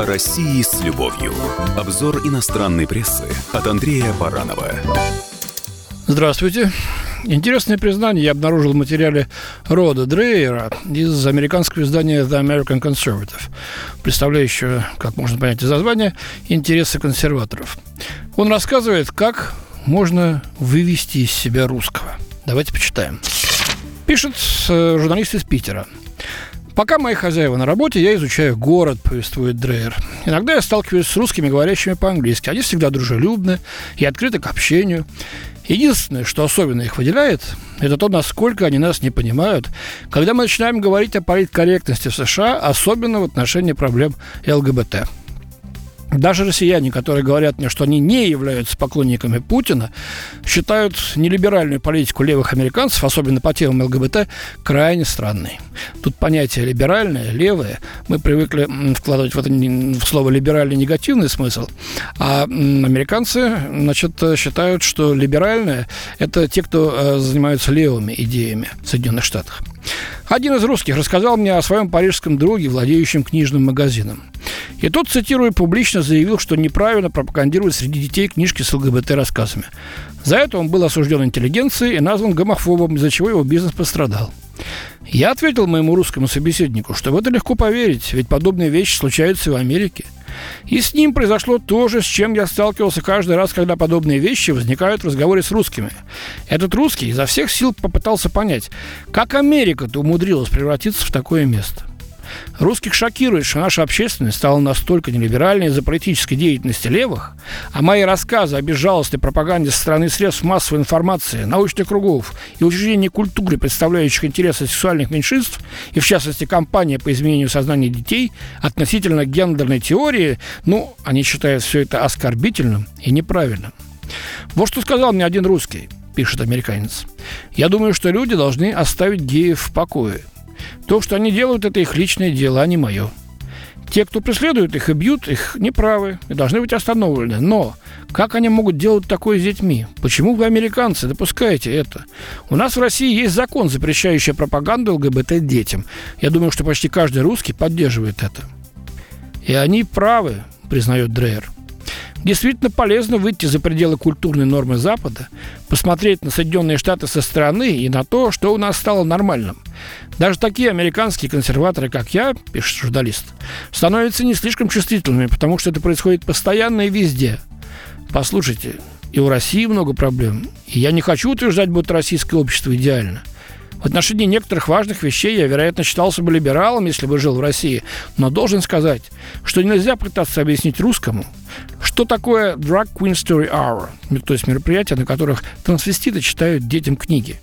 О России с любовью. Обзор иностранной прессы от Андрея Баранова. Здравствуйте. Интересное признание я обнаружил в материале Рода Дрейера из американского издания The American Conservative, представляющего, как можно понять из названия, интересы консерваторов. Он рассказывает, как можно вывести из себя русского. Давайте почитаем. Пишет э, журналист из Питера. Пока мои хозяева на работе, я изучаю город, повествует Дрейер. Иногда я сталкиваюсь с русскими, говорящими по-английски. Они всегда дружелюбны и открыты к общению. Единственное, что особенно их выделяет, это то, насколько они нас не понимают, когда мы начинаем говорить о политкорректности в США, особенно в отношении проблем ЛГБТ. Даже россияне, которые говорят мне, что они не являются поклонниками Путина, считают нелиберальную политику левых американцев, особенно по темам ЛГБТ, крайне странной. Тут понятие либеральное, левое, мы привыкли вкладывать в это в слово либеральный негативный смысл, а американцы значит, считают, что либеральное – это те, кто э, занимаются левыми идеями в Соединенных Штатах. Один из русских рассказал мне о своем парижском друге, владеющем книжным магазином. И тот, цитируя, публично заявил, что неправильно пропагандирует среди детей книжки с ЛГБТ-рассказами. За это он был осужден интеллигенцией и назван гомофобом, из-за чего его бизнес пострадал. Я ответил моему русскому собеседнику, что в это легко поверить, ведь подобные вещи случаются и в Америке. И с ним произошло то же, с чем я сталкивался каждый раз, когда подобные вещи возникают в разговоре с русскими. Этот русский изо всех сил попытался понять, как Америка-то умудрилась превратиться в такое место. Русских шокирует, что наша общественность стала настолько нелиберальной из-за политической деятельности левых, а мои рассказы о безжалостной пропаганде со стороны средств массовой информации, научных кругов и учреждений культуры, представляющих интересы сексуальных меньшинств, и в частности компания по изменению сознания детей, относительно гендерной теории, ну, они считают все это оскорбительным и неправильным. Вот что сказал мне один русский, пишет американец. Я думаю, что люди должны оставить геев в покое. То, что они делают, это их личное дело, а не мое. Те, кто преследует их и бьют, их неправы и должны быть остановлены. Но как они могут делать такое с детьми? Почему вы, американцы, допускаете это? У нас в России есть закон, запрещающий пропаганду ЛГБТ детям. Я думаю, что почти каждый русский поддерживает это. И они правы, признает Дрейер. Действительно полезно выйти за пределы культурной нормы Запада, посмотреть на Соединенные Штаты со стороны и на то, что у нас стало нормальным. Даже такие американские консерваторы, как я, пишет журналист, становятся не слишком чувствительными, потому что это происходит постоянно и везде. Послушайте, и у России много проблем. И я не хочу утверждать, будто российское общество идеально. В отношении некоторых важных вещей я, вероятно, считался бы либералом, если бы жил в России, но должен сказать, что нельзя пытаться объяснить русскому, что такое Drag Queen Story Hour, то есть мероприятия, на которых трансвеститы читают детям книги.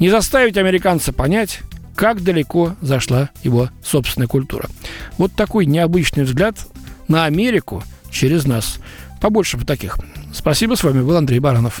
Не заставить американца понять, как далеко зашла его собственная культура. Вот такой необычный взгляд на Америку через нас. Побольше бы таких. Спасибо, с вами был Андрей Баранов.